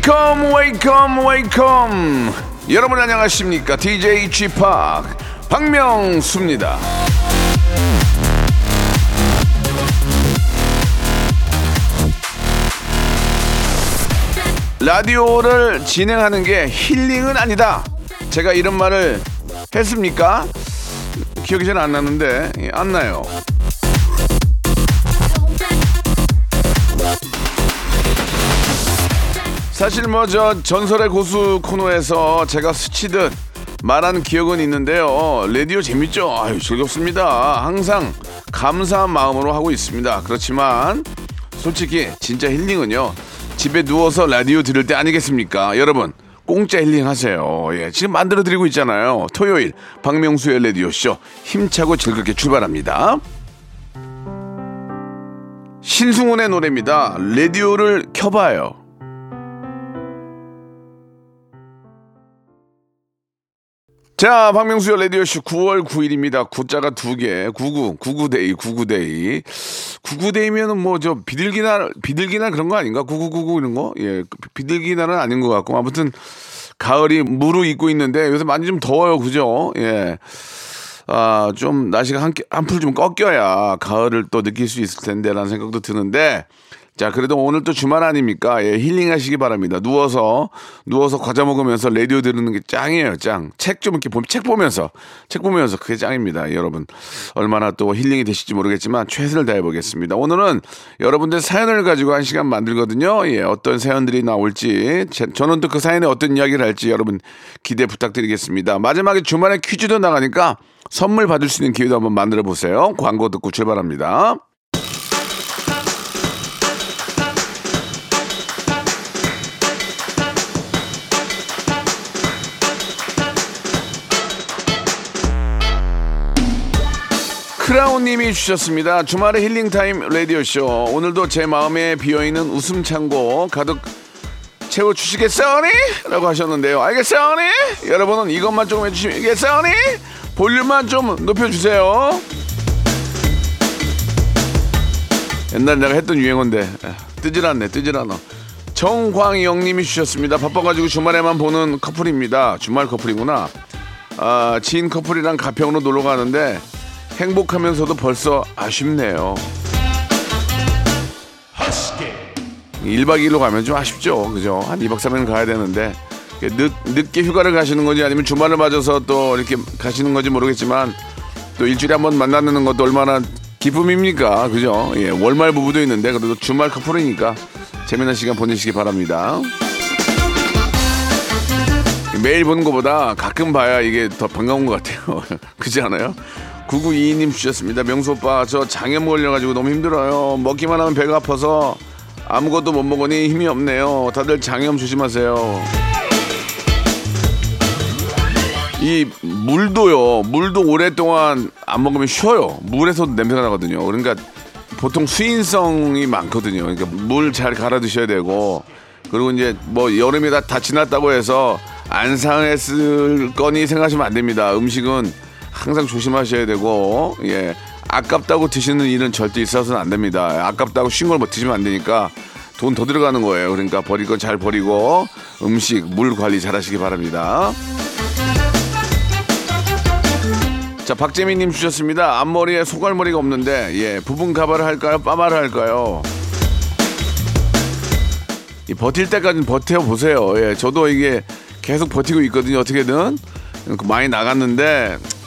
Wake up wake up wake up. 여러분 안녕하십니까? DJ p 박명수입니다. 라디오를 진행하는 게 힐링은 아니다. 제가 이런 말을 했습니까? 기억이 잘 안 나는데 예, 안 나요 사실 뭐 저 전설의 고수 코너에서 제가 스치듯 말한 기억은 있는데요. 라디오 재밌죠? 아유 즐겁습니다. 항상 감사한 마음으로 하고 있습니다. 그렇지만 솔직히 진짜 힐링은요. 집에 누워서 라디오 들을 때 아니겠습니까? 여러분 공짜 힐링 하세요. 예, 지금 만들어 드리고 있잖아요. 토요일 박명수의 라디오 쇼 힘차고 즐겁게 출발합니다. 신승훈의 노래입니다. 라디오를 켜봐요. 자, 박명수의 라디오쇼 9월 9일입니다. 구자가 두 개. 99, 99 day, 99 day. 99 day면은 뭐 저 비둘기날, 비둘기날 그런 거 아닌가? 9999 이런 거? 예, 비둘기날은 아닌 것 같고. 아무튼 가을이 무르익고 있는데 요새 많이 좀 더워요. 그죠? 예. 아, 좀 날씨가 한, 한풀 좀 꺾여야 가을을 또 느낄 수 있을 텐데라는 생각도 드는데 자, 그래도 오늘 또 주말 아닙니까? 예, 힐링 하시기 바랍니다. 누워서, 누워서 과자 먹으면서 라디오 들으는 게 짱이에요, 짱. 책 좀 이렇게 보면, 책 보면서, 책 보면서 그게 짱입니다. 여러분. 얼마나 또 힐링이 되실지 모르겠지만 최선을 다해 보겠습니다. 오늘은 여러분들 사연을 가지고 한 시간 만들거든요. 예, 어떤 사연들이 나올지, 제- 저는 또 그 사연에 어떤 이야기를 할지 여러분 기대 부탁드리겠습니다. 마지막에 주말에 퀴즈도 나가니까 선물 받을 수 있는 기회도 한번 만들어 보세요. 광고 듣고 출발합니다. 크라운님이 주셨습니다. 주말의 힐링타임 라디오쇼. 오늘도 제 마음에 비어있는 웃음 창고 가득 채워주시겠어니? 라고 하셨는데요. 알겠어니? 여러분은 이것만 조금 해주시겠어니? 볼륨만 좀 높여주세요. 옛날에 내가 했던 유행어인데 에, 뜨질 않네 뜨질 않아 정광영님이 주셨습니다 바빠가지고 주말에만 보는 커플입니다 주말 커플이구나 아, 지인 커플이랑 가평으로 놀러 가는데 행복하면서도 벌써 아쉽네요 1박 2일로 가면 좀 아쉽죠 그죠 한 2박 3일 가야 되는데 늦, 늦게 휴가를 가시는 건지 아니면 주말을 맞아서 또 이렇게 가시는 건지 모르겠지만 또 일주일에 한 번 만나는 것도 얼마나 기쁨입니까? 그죠? 예, 월말 부부도 있는데 그래도 주말 커플이니까 재미난 시간 보내시기 바랍니다. 매일 보는 것보다 가끔 봐야 이게 더 반가운 것 같아요. 그렇지 않아요? 9922님 주셨습니다. 명수 오빠 저 장염 걸려가지고 너무 힘들어요. 먹기만 하면 배가 아파서 아무것도 못 먹으니 힘이 없네요. 다들 장염 조심하세요. 이 물도요. 물도 오랫동안 안 먹으면 쉬어요. 물에서도 냄새가 나거든요. 그러니까 보통 수인성이 많거든요. 그러니까 물 잘 갈아 드셔야 되고 그리고 이제 뭐 여름이 다, 다 지났다고 해서 안 상했을 거니 생각하시면 안 됩니다. 음식은 항상 조심하셔야 되고 예 아깝다고 드시는 일은 절대 있어서는 안 됩니다. 아깝다고 쉰 걸 못 드시면 안 되니까 돈 더 들어가는 거예요. 그러니까 버릴 건 잘 버리고 음식 물 관리 잘 하시기 바랍니다. 자, 박재민님 주셨습니다. 앞머리에 소갈머리가 없는데, 예, 부분 가발을 할까요? 빠마를 할까요? 이 버틸 때까지는 버텨보세요. 예, 저도 이게 계속 버티고 있거든요. 어떻게든. 많이 나갔는데, 어,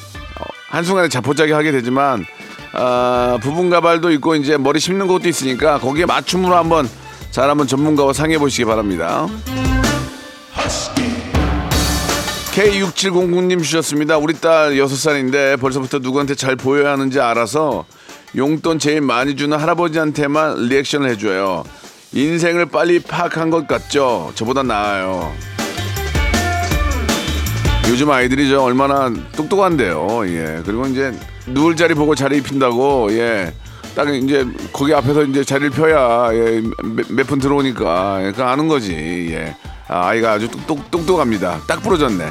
한순간에 자포자기 하게 되지만, 아, 부분 가발도 있고, 이제 머리 심는 것도 있으니까, 거기에 맞춤으로 한번 잘 한번 전문가와 상의해 보시기 바랍니다. K6709님 주셨습니다. 우리 딸 6살인데 벌써부터 누구한테 잘 보여야 하는지 알아서 용돈 제일 많이 주는 할아버지한테만 리액션을 해줘요. 인생을 빨리 파악한 것 같죠? 저보다 나아요. 요즘 아이들이 저 얼마나 똑똑한데요. 예. 그리고 이제 누울 자리 보고 자리 입힌다고 예. 딱 이제 거기 앞에서 이제 자리를 펴야 예, 몇분 들어오니까 예, 그 아는 거지. 예. 아, 아이가 아주 똑똑 똑똑합니다. 딱 부러졌네.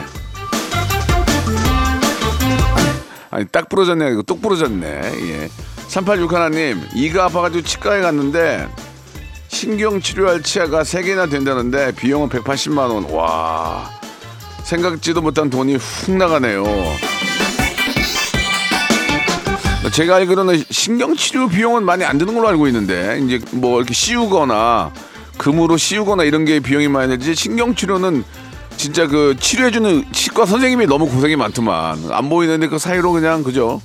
아니 딱 부러졌네. 이거 똑 부러졌네. 예. 386 하나님 이가 아파가지고 치과에 갔는데 신경 치료할 치아가 세 개나 된다는데 비용은 180만 원. 와 생각지도 못한 돈이 훅 나가네요. 제가 알기로는 신경치료 비용은 많이 안 드는 걸로 알고 있는데 이제 뭐 이렇게 씌우거나 금으로 씌우거나 이런 게 비용이 많이 들지 신경치료는 진짜 그 치료해주는 치과 선생님이 너무 고생이 많더만. 안 보이는데 그 사이로 그냥 그죠?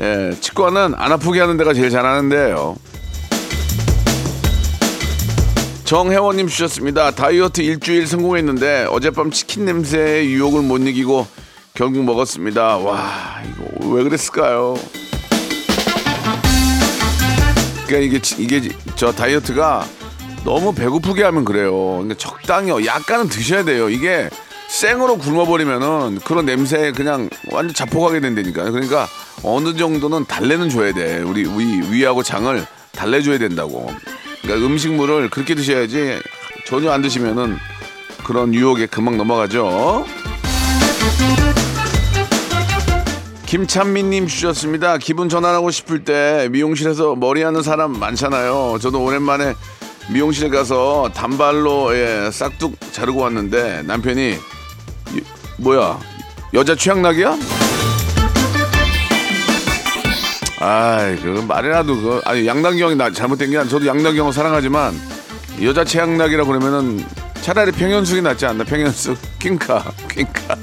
예 치과는 안 아프게 하는 데가 제일 잘하는데요 정혜원님 주셨습니다 다이어트 일주일 성공했는데 어젯밤 치킨 냄새에 유혹을 못 이기고 결국 먹었습니다 와 이거 왜 그랬을까요 그러니까 이게 이게 저 다이어트가 너무 배고프게 하면 그래요. 그러니까 적당히요. 약간은 드셔야 돼요. 이게 생으로 굶어버리면은 그런 냄새에 그냥 완전 자폭하게 된다니까. 그러니까 어느 정도는 달래는 줘야 돼. 우리 위, 위하고 장을 달래줘야 된다고. 그러니까 음식물을 그렇게 드셔야지 전혀 안 드시면은 그런 유혹에 금방 넘어가죠. 김찬미님 주셨습니다. 기분 전환하고 싶을 때 미용실에서 머리하는 사람 많잖아요. 저도 오랜만에 미용실에 가서 단발로 예, 싹둑 자르고 왔는데 남편이 이, 뭐야 여자 취향락이야? 아이 그 말이라도 그 아니 양당경이 나 잘못된 게 아니라 저도 양당경을 사랑하지만 여자 취향락이라 그러면은 차라리 평현숙이 낫지 않나? 평현숙 킹카 킹카.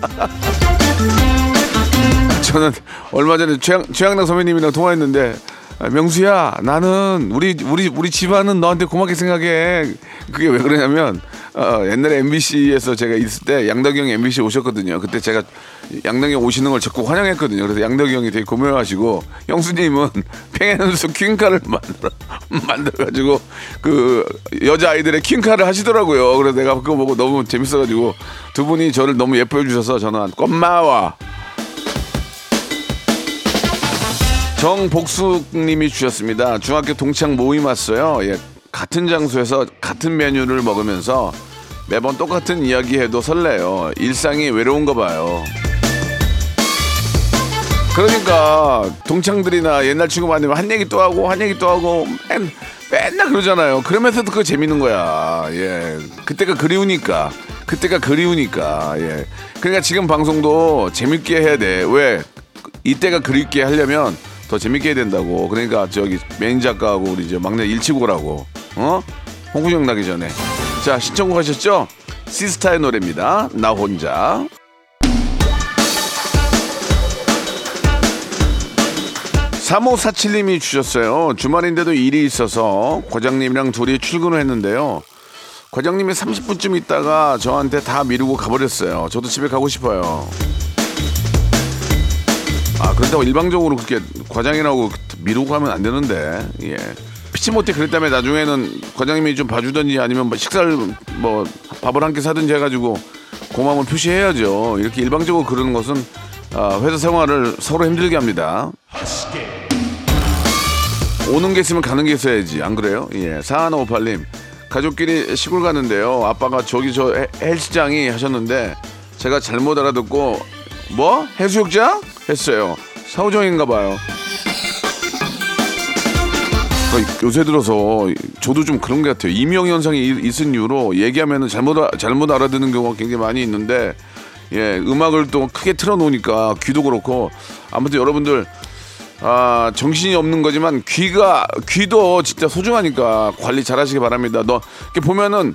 저는 얼마 전에 최양, 최양락 선배님이랑 통화했는데 아, 명수야 나는 우리 우리 우리 집안은 너한테 고맙게 생각해. 그게 왜 그러냐면 어, 옛날에 MBC에서 제가 있을 때 형이 MBC 오셨거든요. 그때 제가 양덕이 형 오시는 걸 적극 환영했거든요. 그래서 양덕이 형이 되게 고마워하시고 형수님은 평행연수 퀸카를 만들어 만들어가지고 그 여자 아이들의 퀸카를 하시더라고요. 그래서 내가 그거 보고 너무 재밌어가지고 두 분이 저를 너무 예뻐해 주셔서 저는 꼬마와 정복숙님이 주셨습니다. 중학교 동창 모임 왔어요. 예, 같은 장소에서 같은 메뉴를 먹으면서 매번 똑같은 이야기해도 설레요. 일상이 외로운가 봐요. 그러니까 동창들이나 옛날 친구 만나면 한 얘기 또 하고 한 얘기 또 하고 맨, 맨날 그러잖아요. 그러면서도 그거 재밌는 거야. 예, 그때가 그리우니까 그때가 그리우니까 예. 그러니까 지금 방송도 재밌게 해야 돼. 왜? 이때가 그립게 하려면 더 재밌게 해야 된다고. 그러니까 저기 메인 작가하고 우리 저 막내 일치고라고. 어? 홍구정 나기 전에. 자, 신청곡 하셨죠? 시스타의 노래입니다. 나 혼자. 3547님이 주셨어요. 주말인데도 일이 있어서 과장님이랑 둘이 출근을 했는데요. 과장님이 30분쯤 있다가 저한테 다 미루고 가버렸어요. 저도 집에 가고 싶어요. 아, 그렇다고 일방적으로 그렇게 과장이라고 미루고 하면 안 되는데, 예. 피치 못해 그랬다면 나중에는 과장님이 좀 봐주든지 아니면 뭐 식사를 뭐 밥을 한 끼 사든지 해가지고 고마움을 표시해야죠. 이렇게 일방적으로 그러는 것은 아, 회사 생활을 서로 힘들게 합니다. 오는 게 있으면 가는 게 있어야지. 안 그래요? 예. 4158님. 가족끼리 시골 가는데요. 아빠가 저기 저 헬- 헬스장이 하셨는데 제가 잘못 알아듣고 뭐? 해수욕장? 했어요. 사우정인가 봐요. 그러니까 요새 들어서 저도 좀 그런 것 같아요. 이명 현상이 이- 있은 이유로 얘기하면 잘못 아- 잘못 알아듣는 경우가 굉장히 많이 있는데 예 음악을 또 크게 틀어놓으니까 귀도 그렇고 아무튼 여러분들 아 정신이 없는 거지만 귀가 귀도 진짜 소중하니까 관리 잘하시기 바랍니다. 너 이렇게 보면은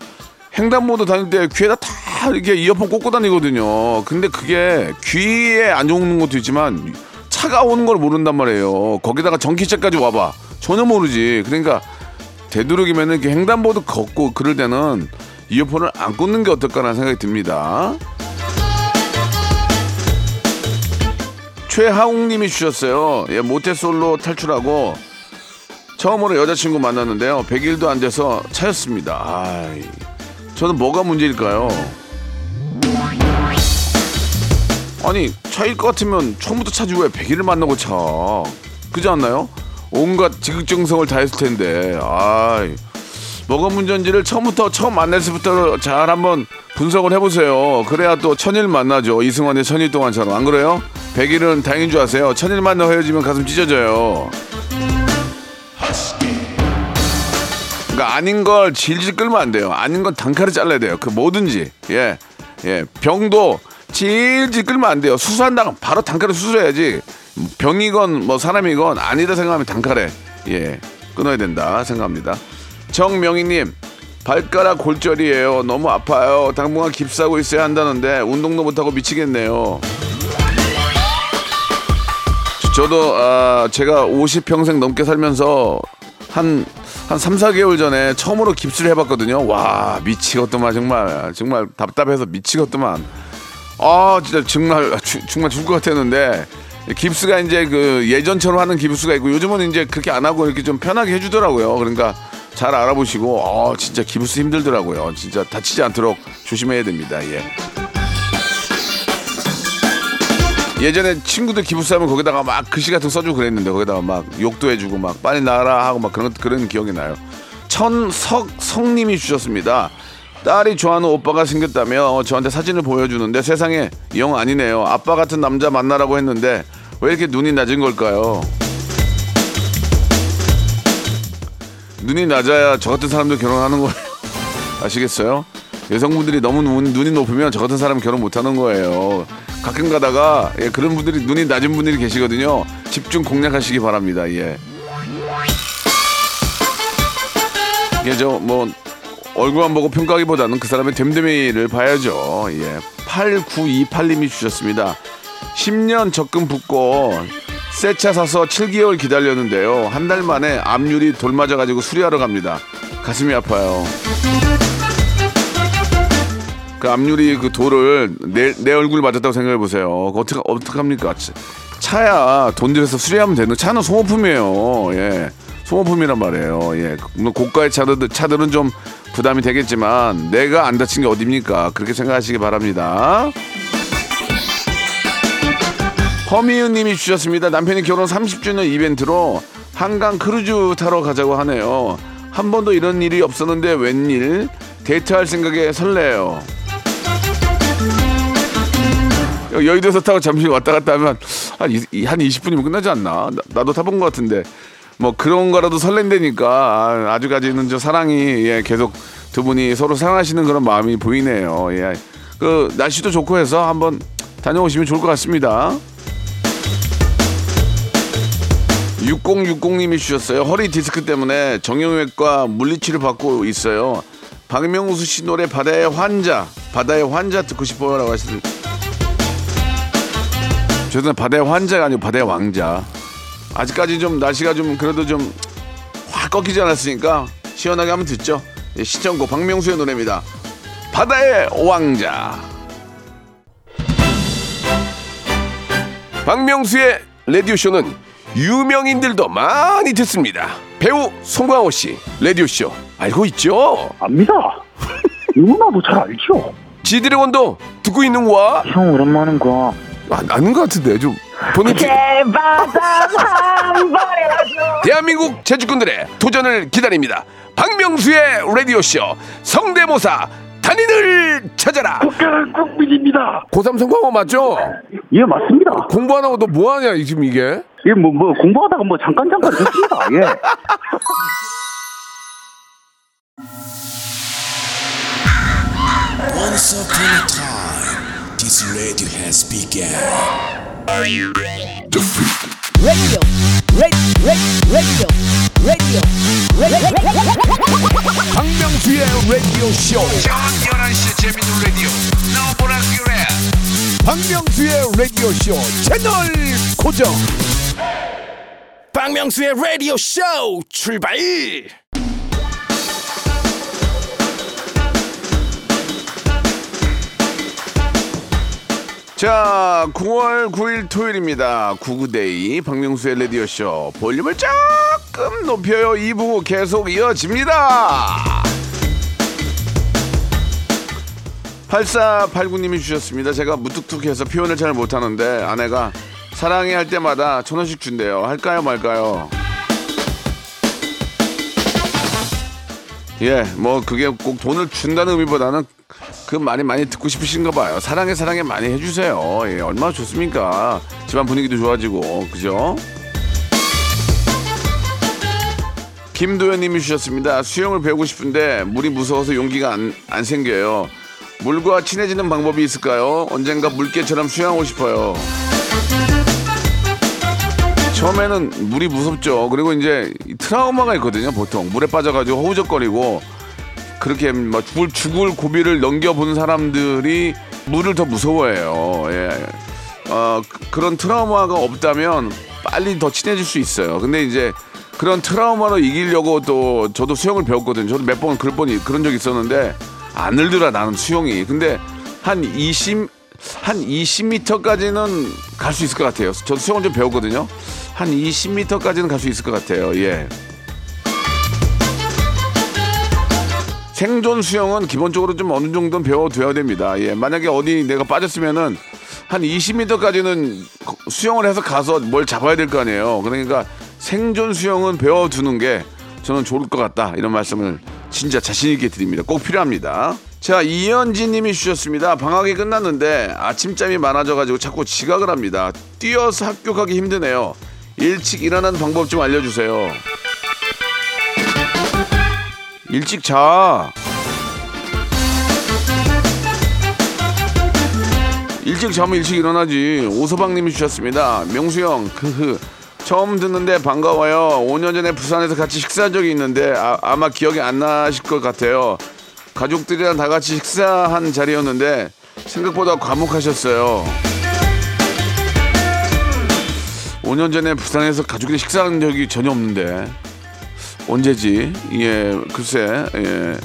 횡단보도 다닐 때 귀에다 다 이렇게 이어폰 꽂고 다니거든요. 근데 그게 귀에 안 좋은 것도 있지만 차가 오는 걸 모른단 말이에요. 거기다가 전기차까지 와봐. 전혀 모르지. 그러니까 되도록이면 이렇게 횡단보도 걷고 그럴 때는 이어폰을 안 꽂는 게 어떨까라는 생각이 듭니다. 최하웅님이 주셨어요. 예, 모태솔로 탈출하고 처음으로 여자친구 만났는데요. 100일도 안 돼서 차였습니다. 아이, 저는 뭐가 문제일까요? 아니 차일 것 같으면 처음부터 차지 왜 100일을 만나고 차? 그지 않나요? 온갖 지극정성을 다했을 텐데. 아, 뭐가 문제인지를 처음부터 처음 만났을부터 잘 한번 분석을 해보세요. 그래야 또 천일 만나죠. 이승환의 천일 동안처럼 안 그래요? 백일은 다행인 줄 아세요. 천일 만나 헤어지면 가슴 찢어져요. 그러니까 아닌 걸 질질 끌면 안 돼요. 아닌 건 단칼에 잘라야 돼요. 그 뭐든지 예, 예 병도 질질 끌면 안 돼요. 수술한다면 바로 단칼에 수술해야지. 병이건 뭐 사람이건 아니다 생각하면 단칼에 예 끊어야 된다 생각합니다. 정명희님 발가락 골절이에요. 너무 아파요. 당분간 깁스하고 있어야 한다는데 운동도 못하고 미치겠네요. 저도 아, 제가 50평생 넘게 살면서 한, 한 3, 4개월 전에 처음으로 깁스를 해봤거든요. 와, 미치겠더만, 정말. 정말 답답해서 미치겠더만. 아, 진짜 정말, 주- 정말 죽을 것 같았는데, 깁스가 이제 그 예전처럼 하는 깁스가 있고, 요즘은 이제 그렇게 안 하고 이렇게 좀 편하게 해주더라고요. 그러니까 잘 알아보시고, 어, 진짜 깁스 힘들더라고요. 진짜 다치지 않도록 조심해야 됩니다. 예. 예전에 친구들 기부 싸면 거기다가 막 글씨 같은 거 써주고 그랬는데 거기다가 막 욕도 해주고 막 빨리 나가라 하고 막 그런 그런 기억이 나요. 천석 성님이 주셨습니다. 딸이 좋아하는 오빠가 생겼다며 저한테 사진을 보여주는데 세상에 영 아니네요. 아빠 같은 남자 만나라고 했는데 왜 이렇게 눈이 낮은 걸까요? 눈이 낮아야 저 같은 사람들 결혼하는 거예요. 아시겠어요? 여성분들이 너무 눈, 눈이 높으면 저 같은 사람 결혼 못 하는 거예요. 가끔 가다가 예, 그런 분들이 눈이 낮은 분들이 계시거든요. 집중 공략하시기 바랍니다. 예. 이게 저 뭐 얼굴만 보고 평가하기보다는 그 사람의 됨됨이를 봐야죠. 예. 8928님이 주셨습니다. 10년 적금 붓고 새 차 사서 7개월 기다렸는데요. 한 달 만에 앞유리 돌 맞아가지고 수리하러 갑니다. 가슴이 아파요. 그 앞유리 그 돌을 내, 내 얼굴 맞았다고 생각해 보세요. 어떻게 어떻게 합니까? 차- 차야 돈 들여서 수리하면 되는 차는 소모품이에요. 예. 소모품이란 말이에요. 예. 물론 고가의 차들, 차들은 좀 부담이 되겠지만 내가 안 다친 게 어딥니까? 그렇게 생각하시기 바랍니다. 허미은 님이 주셨습니다. 남편이 결혼 30주년 이벤트로 한강 크루즈 타러 가자고 하네요. 한 번도 이런 일이 없었는데 웬일 데이트할 생각에 설레요. 여- 여의도에서 타고 잠시 왔다 갔다 하면 한, 이- 한 20분이면 끝나지 않나? 나, 나 도 타본 것 같은데 뭐 그런 거라도 설렌다니까 아, 아직까지는 저 사랑이 예, 계속 두 분이 서로 사랑하시는 그런 마음이 보이네요. 예. 그 날씨도 좋고 해서 한번 다녀오시면 좋을 것 같습니다. 6060님이 주셨어요. 허리 디스크 때문에 정형외과 물리치료 받고 있어요. 박명수 씨 노래 바다의 환자, 바다의 환자 듣고 싶어요라고 하시는. 저는 바다의 환자가 아니고 바다의 왕자. 아직까지 좀 날씨가 좀 그래도 좀 확 꺾이지 않았으니까 시원하게 한번 듣죠. 예, 시청곡 박명수의 노래입니다. 바다의 왕자. 박명수의 라디오쇼는 유명인들도 많이 듣습니다. 배우 송강호 씨 라디오쇼 알고 있죠? 압니다. 누구나도 잘 알죠. 지드래곤도 듣고 있는 거야? 형 오랜만인 거. 아, 아는 것 같은데 좀 본인 지- 대한민국 제주꾼들의 도전을 기다립니다. 박명수의 라디오 쇼 성대모사 단인을 찾아라. 국가는 국민입니다. 고3 송강호 맞죠? 예 맞습니다. 공부 안 하고 너 뭐 하냐 지금 이게? 예 뭐 뭐 공부하다가 뭐 잠깐 잠깐 듣습니다. 예. Once upon a time, this radio has begun. radio, radio, radio, radio, radio. 박명수의 라디오 쇼. 저녁 11시 재밌는 라디오. 너보라 그래. 박명수의 라디오 쇼 채널 고정. 박명수의 라디오 쇼 출발. 자, 9월 9일 토요일입니다. 구구데이 박명수의 레디오쇼 볼륨을 조금 높여요. 2부 계속 이어집니다. 8489님이 주셨습니다. 제가 무뚝뚝해서 표현을 잘 못하는데 아내가 사랑해 할 때마다 천 원씩 준대요. 할까요 말까요? 예, 뭐 그게 꼭 돈을 준다는 의미보다는 그 말이 많이 듣고 싶으신가 봐요. 사랑해 사랑해 많이 해주세요. 예, 얼마나 좋습니까? 집안 분위기도 좋아지고 그죠? 김도현님이 주셨습니다. 수영을 배우고 싶은데 물이 무서워서 용기가 안, 안 생겨요. 물과 친해지는 방법이 있을까요? 언젠가 물개처럼 수영하고 싶어요. 처음에는 물이 무섭죠. 그리고 이제 이 트라우마가 있거든요. 보통 물에 빠져가지고 허우적거리고 그렇게 막 죽을 죽을 고비를 넘겨본 사람들이 물을 더 무서워해요. 예. 어, 그- 그런 트라우마가 없다면 빨리 더 친해질 수 있어요. 근데 이제 그런 트라우마로 이기려고 또 저도 수영을 배웠거든요. 저도 몇 번 그럴 뻔 그런 적이 있었는데 안 늘더라 나는 수영이. 근데 한 20, 한 20m까지는 갈 수 있을 것 같아요. 저도 수영을 좀 배웠거든요. 한 20m까지는 갈 수 있을 것 같아요. 예. 생존 수영은 기본적으로 좀 어느 정도는 배워둬야 됩니다. 예. 만약에 어디 내가 빠졌으면은 한 20m까지는 수영을 해서 가서 뭘 잡아야 될 거 아니에요. 그러니까 생존 수영은 배워두는 게 저는 좋을 것 같다. 이런 말씀을 진짜 자신있게 드립니다. 꼭 필요합니다. 자, 이현진 님이 주셨습니다. 방학이 끝났는데 아침잠이 많아져가지고 자꾸 지각을 합니다. 뛰어서 가기 힘드네요. 일찍 일어나는 방법 좀 알려주세요. 일찍 자. 일찍 자면 일찍 일어나지. 오서방님이 주셨습니다. 명수 형, 크흐. 처음 듣는데 반가워요. 5년 전에 부산에서 같이 식사한 적이 있는데 아, 마 기억이 안 나실 것 같아요. 가족들이랑 다 같이 식사한 자리였는데 생각보다 과묵하셨어요. 5년 전에 부산에서 가족들이 식사한 적이 전혀 없는데 언제지? 예, 글쎄, 예.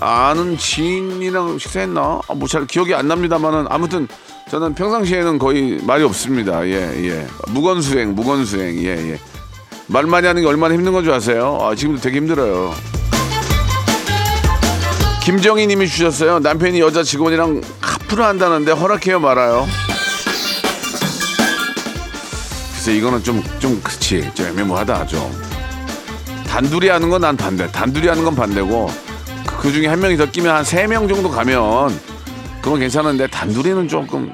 아는 지인이랑 식사했나? 아, 뭐잘 기억이 안 납니다만은 아무튼 저는 평상시에는 거의 말이 없습니다. 예, 예. 무건수행, 무건수행, 예, 예. 말 많이 하는 게 얼마나 힘든 건 줄 아세요? 아, 지금도 되게 힘들어요. 김정희 님이 주셨어요. 남편이 여자 직원이랑 카풀을 한다는데 허락해요 말아요. 글쎄 이거는 좀, 좀, 그치. 좀 애매모하다, 좀. 단둘이 하는 건 난 반대. 단둘이 하는 건 반대고 그, 그 중에 한 명이 더 끼면 한 세 명 정도 가면 그건 괜찮은데 단둘이는 조금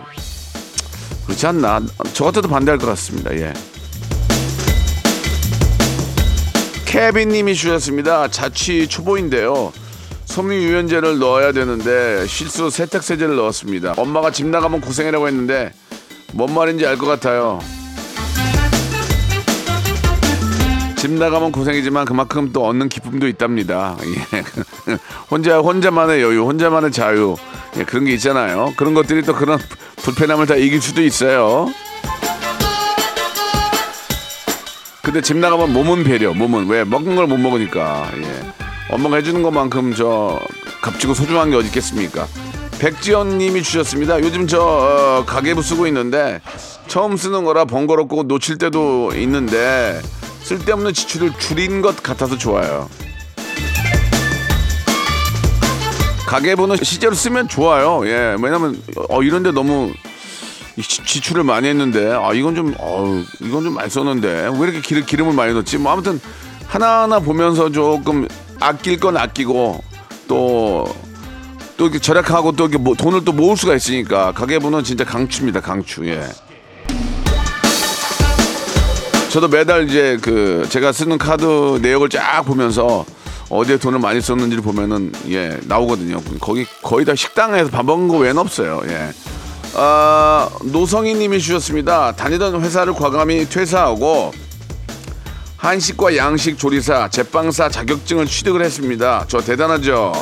그렇지 않나? 저 같아도 반대할 것 같습니다. 예. 케빈님이 주셨습니다. 자취 초보인데요. 섬유유연제를 넣어야 되는데 실수로 세탁세제를 넣었습니다. 엄마가 집 나가면 고생이라고 했는데 뭔 말인지 알 것 같아요. 집 나가면 고생이지만 그만큼 또 얻는 기쁨도 있답니다. 예. 혼자 혼자만의 여유, 혼자만의 자유 예, 그런 게 있잖아요. 그런 것들이 또 그런 불편함을 다 이길 수도 있어요. 근데 집 나가면 몸은 배려, 몸은 왜 먹는 걸 못 먹으니까. 예. 엄마가 해주는 것만큼 저 값지고 소중한 게 어디 있겠습니까? 백지연님이 주셨습니다. 요즘 저 어, 가계부 쓰고 있는데 처음 쓰는 거라 번거롭고 놓칠 때도 있는데 쓸데없는 지출을 줄인 것 같아서 좋아요. 가계부는 실제로 쓰면 좋아요. 예, 왜냐면 어, 이런데 너무 이 지- 지출을 많이 했는데 아 이건 좀 어, 이건 좀 많이 썼는데 왜 이렇게 기름, 기름을 많이 넣지? 뭐 아무튼 하나하나 보면서 조금 아낄 건 아끼고 또 또 이렇게 절약하고 또 이렇게 뭐 돈을 또 모을 수가 있으니까 가계부는 진짜 강추입니다. 강추. 예. 저도 매달 이제 그 제가 쓰는 카드 내역을 쫙 보면서 어디에 돈을 많이 썼는지를 보면은 예 나오거든요. 거기 거의 다 식당에서 밥 먹은 거 외에는 없어요. 예. 아 노성희님이 주셨습니다. 다니던 회사를 과감히 퇴사하고 한식과 양식 조리사, 제빵사 자격증을 취득을 했습니다. 저 대단하죠.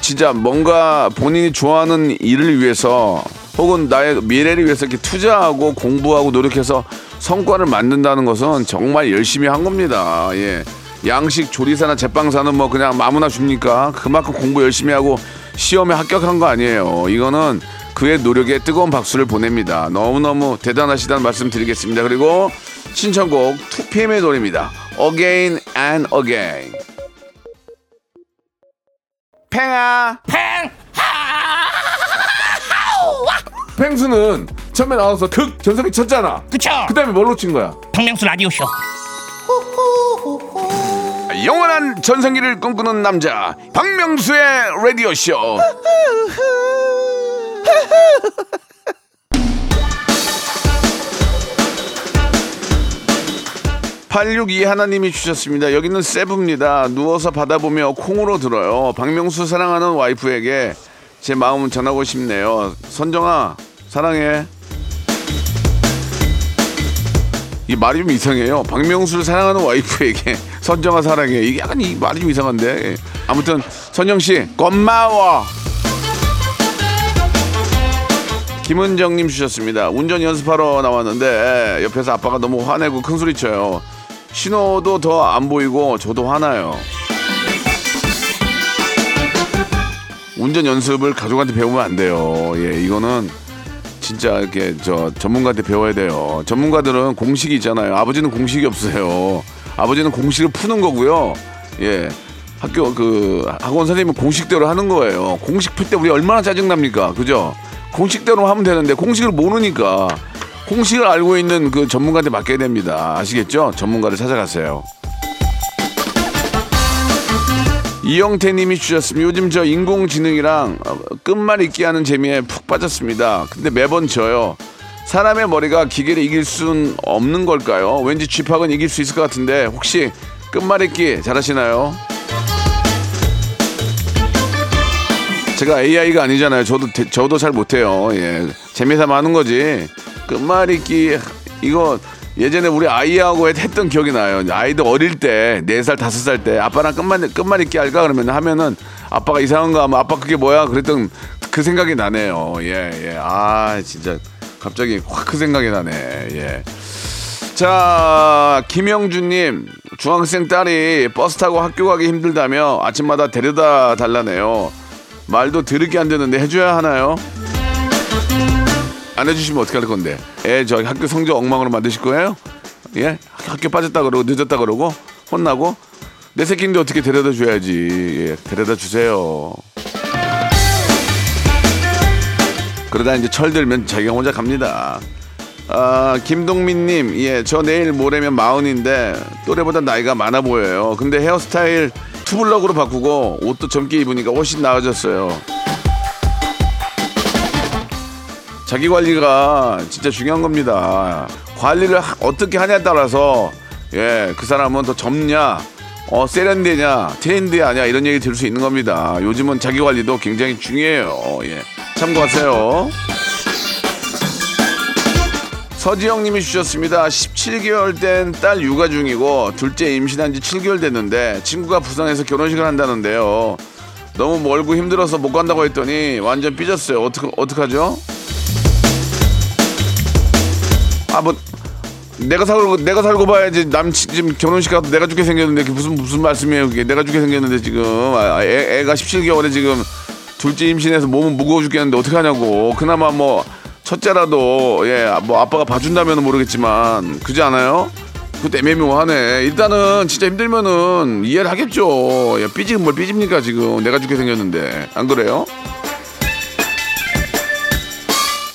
진짜 뭔가 본인이 좋아하는 일을 위해서 혹은 나의 미래를 위해서 이렇게 투자하고 공부하고 노력해서 성과를 만든다는 것은 정말 열심히 한 겁니다. 예. 양식 조리사나 제빵사는 뭐 그냥 아무나 줍니까? 그만큼 공부 열심히 하고 시험에 합격한 거 아니에요. 이거는 그의 노력에 뜨거운 박수를 보냅니다. 너무너무 대단하시다는 말씀 드리겠습니다. 그리고 신청곡 2PM의 노래입니다. Again and Again. 팽아. 펭수는 처음에 나와서 극 전성기 쳤잖아. 그쵸? 그 다음에 뭘로 친 거야? 박명수 라디오쇼. 영원한 전성기를 꿈꾸는 남자 박명수의 라디오 쇼. 862 하나님이 주셨습니다. 여기는 세부입니다. 누워서 받아보며 콩으로 들어요. 박명수 사랑하는 와이프에게 제 마음 전하고 싶네요. 선정아 사랑해. 이 말이 좀 이상해요. 박명수를 사랑하는 와이프에게 선정아 사랑해. 이게 약간 이 말이 좀 이상한데. 아무튼 선영 씨 고마워. 김은정님 주셨습니다. 운전 연습하러 나왔는데 옆에서 아빠가 너무 화내고 큰 소리 쳐요. 신호도 더 안 보이고 저도 화나요. 운전 연습을 가족한테 배우면 안 돼요. 예, 이거는 진짜 이렇게 저 전문가한테 배워야 돼요. 전문가들은 공식이 있잖아요. 아버지는 공식이 없어요. 아버지는 공식을 푸는 거고요. 예. 학교 그 학원 선생님은 공식대로 하는 거예요. 공식 풀 때 우리 얼마나 짜증 납니까? 그죠? 공식대로 하면 되는데 공식을 모르니까 공식을 알고 있는 그 전문가한테 맡겨야 됩니다. 아시겠죠? 전문가를 찾아가세요. 이영태 님이 주셨습니다. 요즘 저 인공지능이랑 어, 끝말 잇기 하는 재미에 푹 빠졌습니다. 근데 매번 져요. 사람의 머리가 기계를 이길 순 없는 걸까요? 왠지 쥐팍은 이길 수 있을 것 같은데 혹시 끝말 잇기 잘하시나요? 제가 AI가 아니잖아요. 저도 대- 저도 잘 못해요. 예, 재미삼아 하는 거지. 끝말 잇기 이거 예전에 우리 아이하고 했- 했던 기억이 나요. 아이들 어릴 때 네 살 다섯 살 때 아빠랑 끝말 끝말잇기 할까 그러면 하면은 아빠가 이상한 거 하면 아빠 그게 뭐야 그랬던 그 생각이 나네요. 예, 예. 아 진짜 갑자기 확 그 생각이 나네. 예. 자, 김영주님, 중학생 딸이 버스 타고 학교 가기 힘들다며 아침마다 데려다 달라네요. 말도 들을게 안 되는데 해줘야 하나요? 안 해주시면 어떻게 할 건데? 애저 학교 성적 엉망으로 만드실 거예요? 예? 학교 빠졌다 그러고 늦었다 그러고 혼나고 내 새끼인데 어떻게 데려다 줘야지. 예, 데려다 주세요. 그러다 이제 철들면 자기가 혼자 갑니다. 아, 김동민님, 예, 저 내일 모레면 마흔인데 또래보다 나이가 많아 보여요. 근데 헤어스타일 투블럭으로 바꾸고 옷도 젊게 입으니까 훨씬 나아졌어요. 자기 관리가 진짜 중요한 겁니다. 관리를 하- 어떻게 하냐에 따라서 예, 그 사람은 더 젊냐, 어, 세련되냐, 트렌디하냐 이런 얘기 들을 수 있는 겁니다. 요즘은 자기 관리도 굉장히 중요해요. 예, 참고하세요. 서지영 님이 주셨습니다. 17개월 된 딸 육아 중이고 둘째 임신한 지 7개월 됐는데 친구가 부산에서 결혼식을 한다는데요. 너무 멀고 힘들어서 못 간다고 했더니 완전 삐졌어요. 어떡 어떡하죠? 아뭐 내가 살고 내가 살고 봐야지. 남 치- 지금 결혼식 가도 내가 죽게 생겼는데 그게 무슨 무슨 말씀이에요 그게? 내가 죽게 생겼는데 지금. 아, 애, 애가 17개월에 지금 둘째 임신해서 몸은 무거워 죽겠는데 어떻게 하냐고. 그나마 뭐 첫째라도 예 뭐 아빠가 봐준다면 모르겠지만 그지 않아요? 그것도 애매모호하네. 일단은 진짜 힘들면은 이해를 하겠죠. 예, 삐지면 뭘 삐집니까 지금. 내가 죽게 생겼는데. 안 그래요?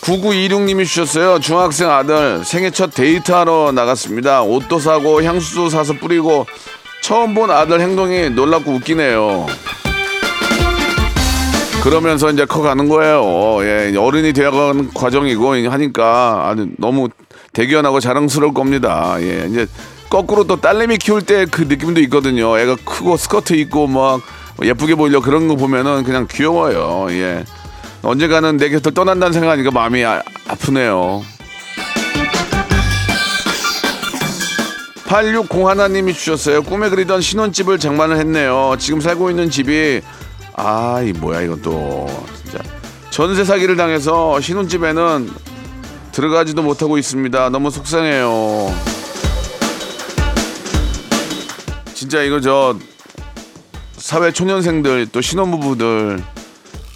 9926님이 주셨어요. 중학생 아들 생애 첫 데이트하러 나갔습니다. 옷도 사고 향수도 사서 뿌리고 처음 본 아들 행동이 놀랍고 웃기네요. 그러면서 이제 커가는 거예요. 예, 어른이 되어가는 과정이고 하니까 아주 너무 대견하고 자랑스러울 겁니다. 예, 이제 거꾸로 또 딸내미 키울 때 그 느낌도 있거든요. 애가 크고 스커트 입고 막 예쁘게 보이려 그런 거 보면은 그냥 귀여워요. 예. 언젠가는 내 곁을 떠난다는 생각하니까 마음이 아, 아프네요. 860 하나님이 주셨어요. 꿈에 그리던 신혼집을 장만을 했네요. 지금 살고 있는 집이 아, 이 뭐야 이건 또 진짜 전세 사기를 당해서 신혼집에는 들어가지도 못하고 있습니다. 너무 속상해요. 진짜 이거 저 사회 초년생들 또 신혼부부들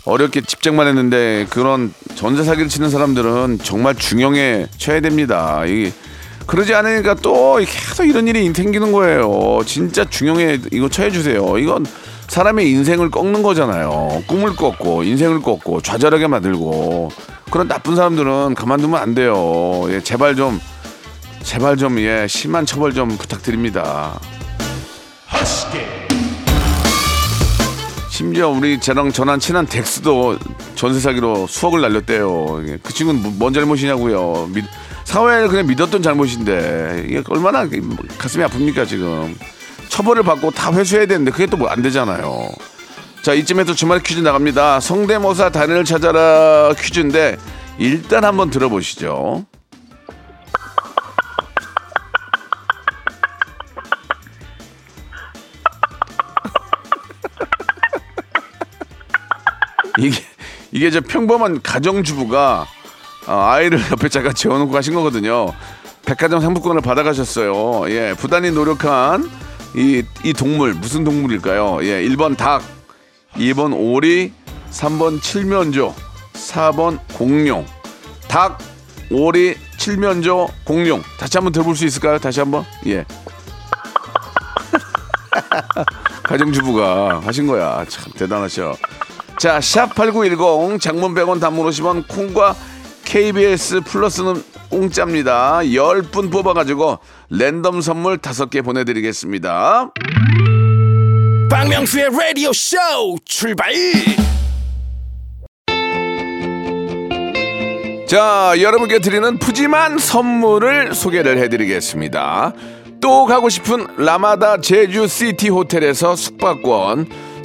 어렵게 집장만 했는데 그런 전세 사기를 치는 사람들은 정말 중형에 쳐야 됩니다. 이 그러지 않으니까 또 계속 이런 일이 생기는 거예요. 진짜 중형에 이거 쳐해 주세요. 이건 사람의 인생을 꺾는 거잖아요. 꿈을 꺾고 인생을 꺾고 좌절하게 만들고 그런 나쁜 사람들은 가만두면 안 돼요. 예, 제발 좀 제발 좀 예, 심한 처벌 좀 부탁드립니다. 허스키 심지어 우리 저랑 전한 친한 덱스도 전세 사기로 수억을 날렸대요. 그 친구는 뭐- 뭔 잘못이냐고요. 믿- 사회를 그냥 믿었던 잘못인데 이게 얼마나 가슴이 아픕니까 지금. 처벌을 받고 다 회수해야 되는데 그게 또뭐안 되잖아요. 자 이쯤에서 주말 퀴즈 나갑니다. 성대모사 단연을 찾아라 퀴즈인데 일단 한번 들어보시죠. 이게 저 평범한 가정주부가 어, 아이를 옆에 잠깐 재워놓고 가신 거거든요. 백화점 상품권을 받아가셨어요. 예, 부단히 노력한 이, 이 동물 무슨 동물일까요? 예, 1번 닭, 2번 오리, 3번 칠면조, 4번 공룡. 닭, 오리, 칠면조, 공룡. 다시 한번 들어볼 수 있을까요? 다시 한번. 예. 가정주부가 하신 거야. 참 대단하셔. 자, 샵8910 장문 100원 단문 50원 콩과 KBS 플러스는 공짜입니다. 10분 뽑아가지고 랜덤 선물 5개 보내드리겠습니다. 박명수의 라디오 쇼 출발 자, 여러분께 드리는 푸짐한 선물을 소개를 해드리겠습니다. 또 가고 싶은 라마다 제주 시티 호텔에서 숙박권,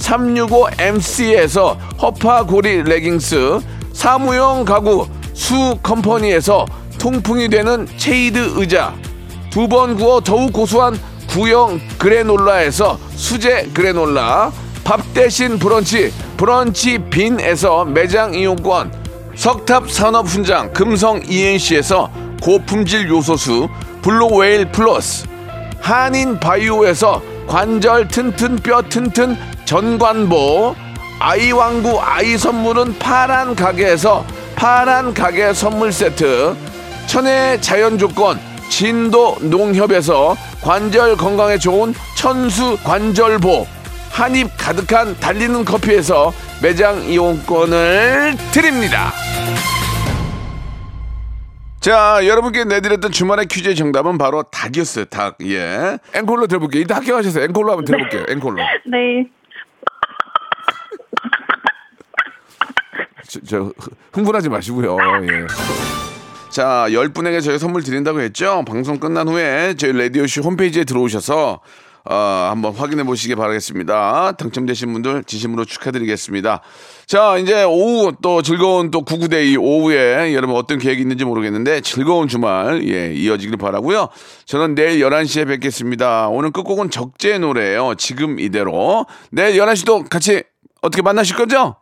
365MC에서 허파고리 레깅스 사무용 가구 수 컴퍼니에서 통풍이 되는 체이드 의자 두 번 구워 더욱 고소한 구형 그래놀라에서 수제 그래놀라 밥 대신 브런치 브런치 빈에서 매장 이용권 석탑 산업 훈장 금성 ENC에서 고품질 요소수 블루웨일 플러스 한인 바이오에서 관절 튼튼 뼈 튼튼 전관보 아이왕구 아이 선물은 파란 가게에서 파란 가게 선물 세트 천혜의 자연 조건 진도 농협에서 관절 건강에 좋은 천수 관절보 한입 가득한 달리는 커피에서 매장 이용권을 드립니다. 자, 여러분께 내드렸던 주말의 퀴즈의 정답은 바로 닭이었어요. 닭. 예. 앵콜로 들어볼게요. 일단 합격하셔서 앵콜로 한번 들어볼게요. 앵콜로. 네. 저, 저 흥- 흥분하지 마시고요. 예. 자, 10분에게 저희 선물 드린다고 했죠? 방송 끝난 후에 저희 라디오쇼 홈페이지에 들어오셔서 어, 한번 확인해 보시기 바라겠습니다. 당첨되신 분들 진심으로 축하드리겠습니다. 자, 이제 오후 또 즐거운 또 구구데이 오후에 여러분 어떤 계획이 있는지 모르겠는데 즐거운 주말 예, 이어지길 바라고요. 저는 내일 11시에 뵙겠습니다. 오늘 끝곡은 적재 노래예요. 지금 이대로. 내일 11시도 같이 어떻게 만나실 거죠?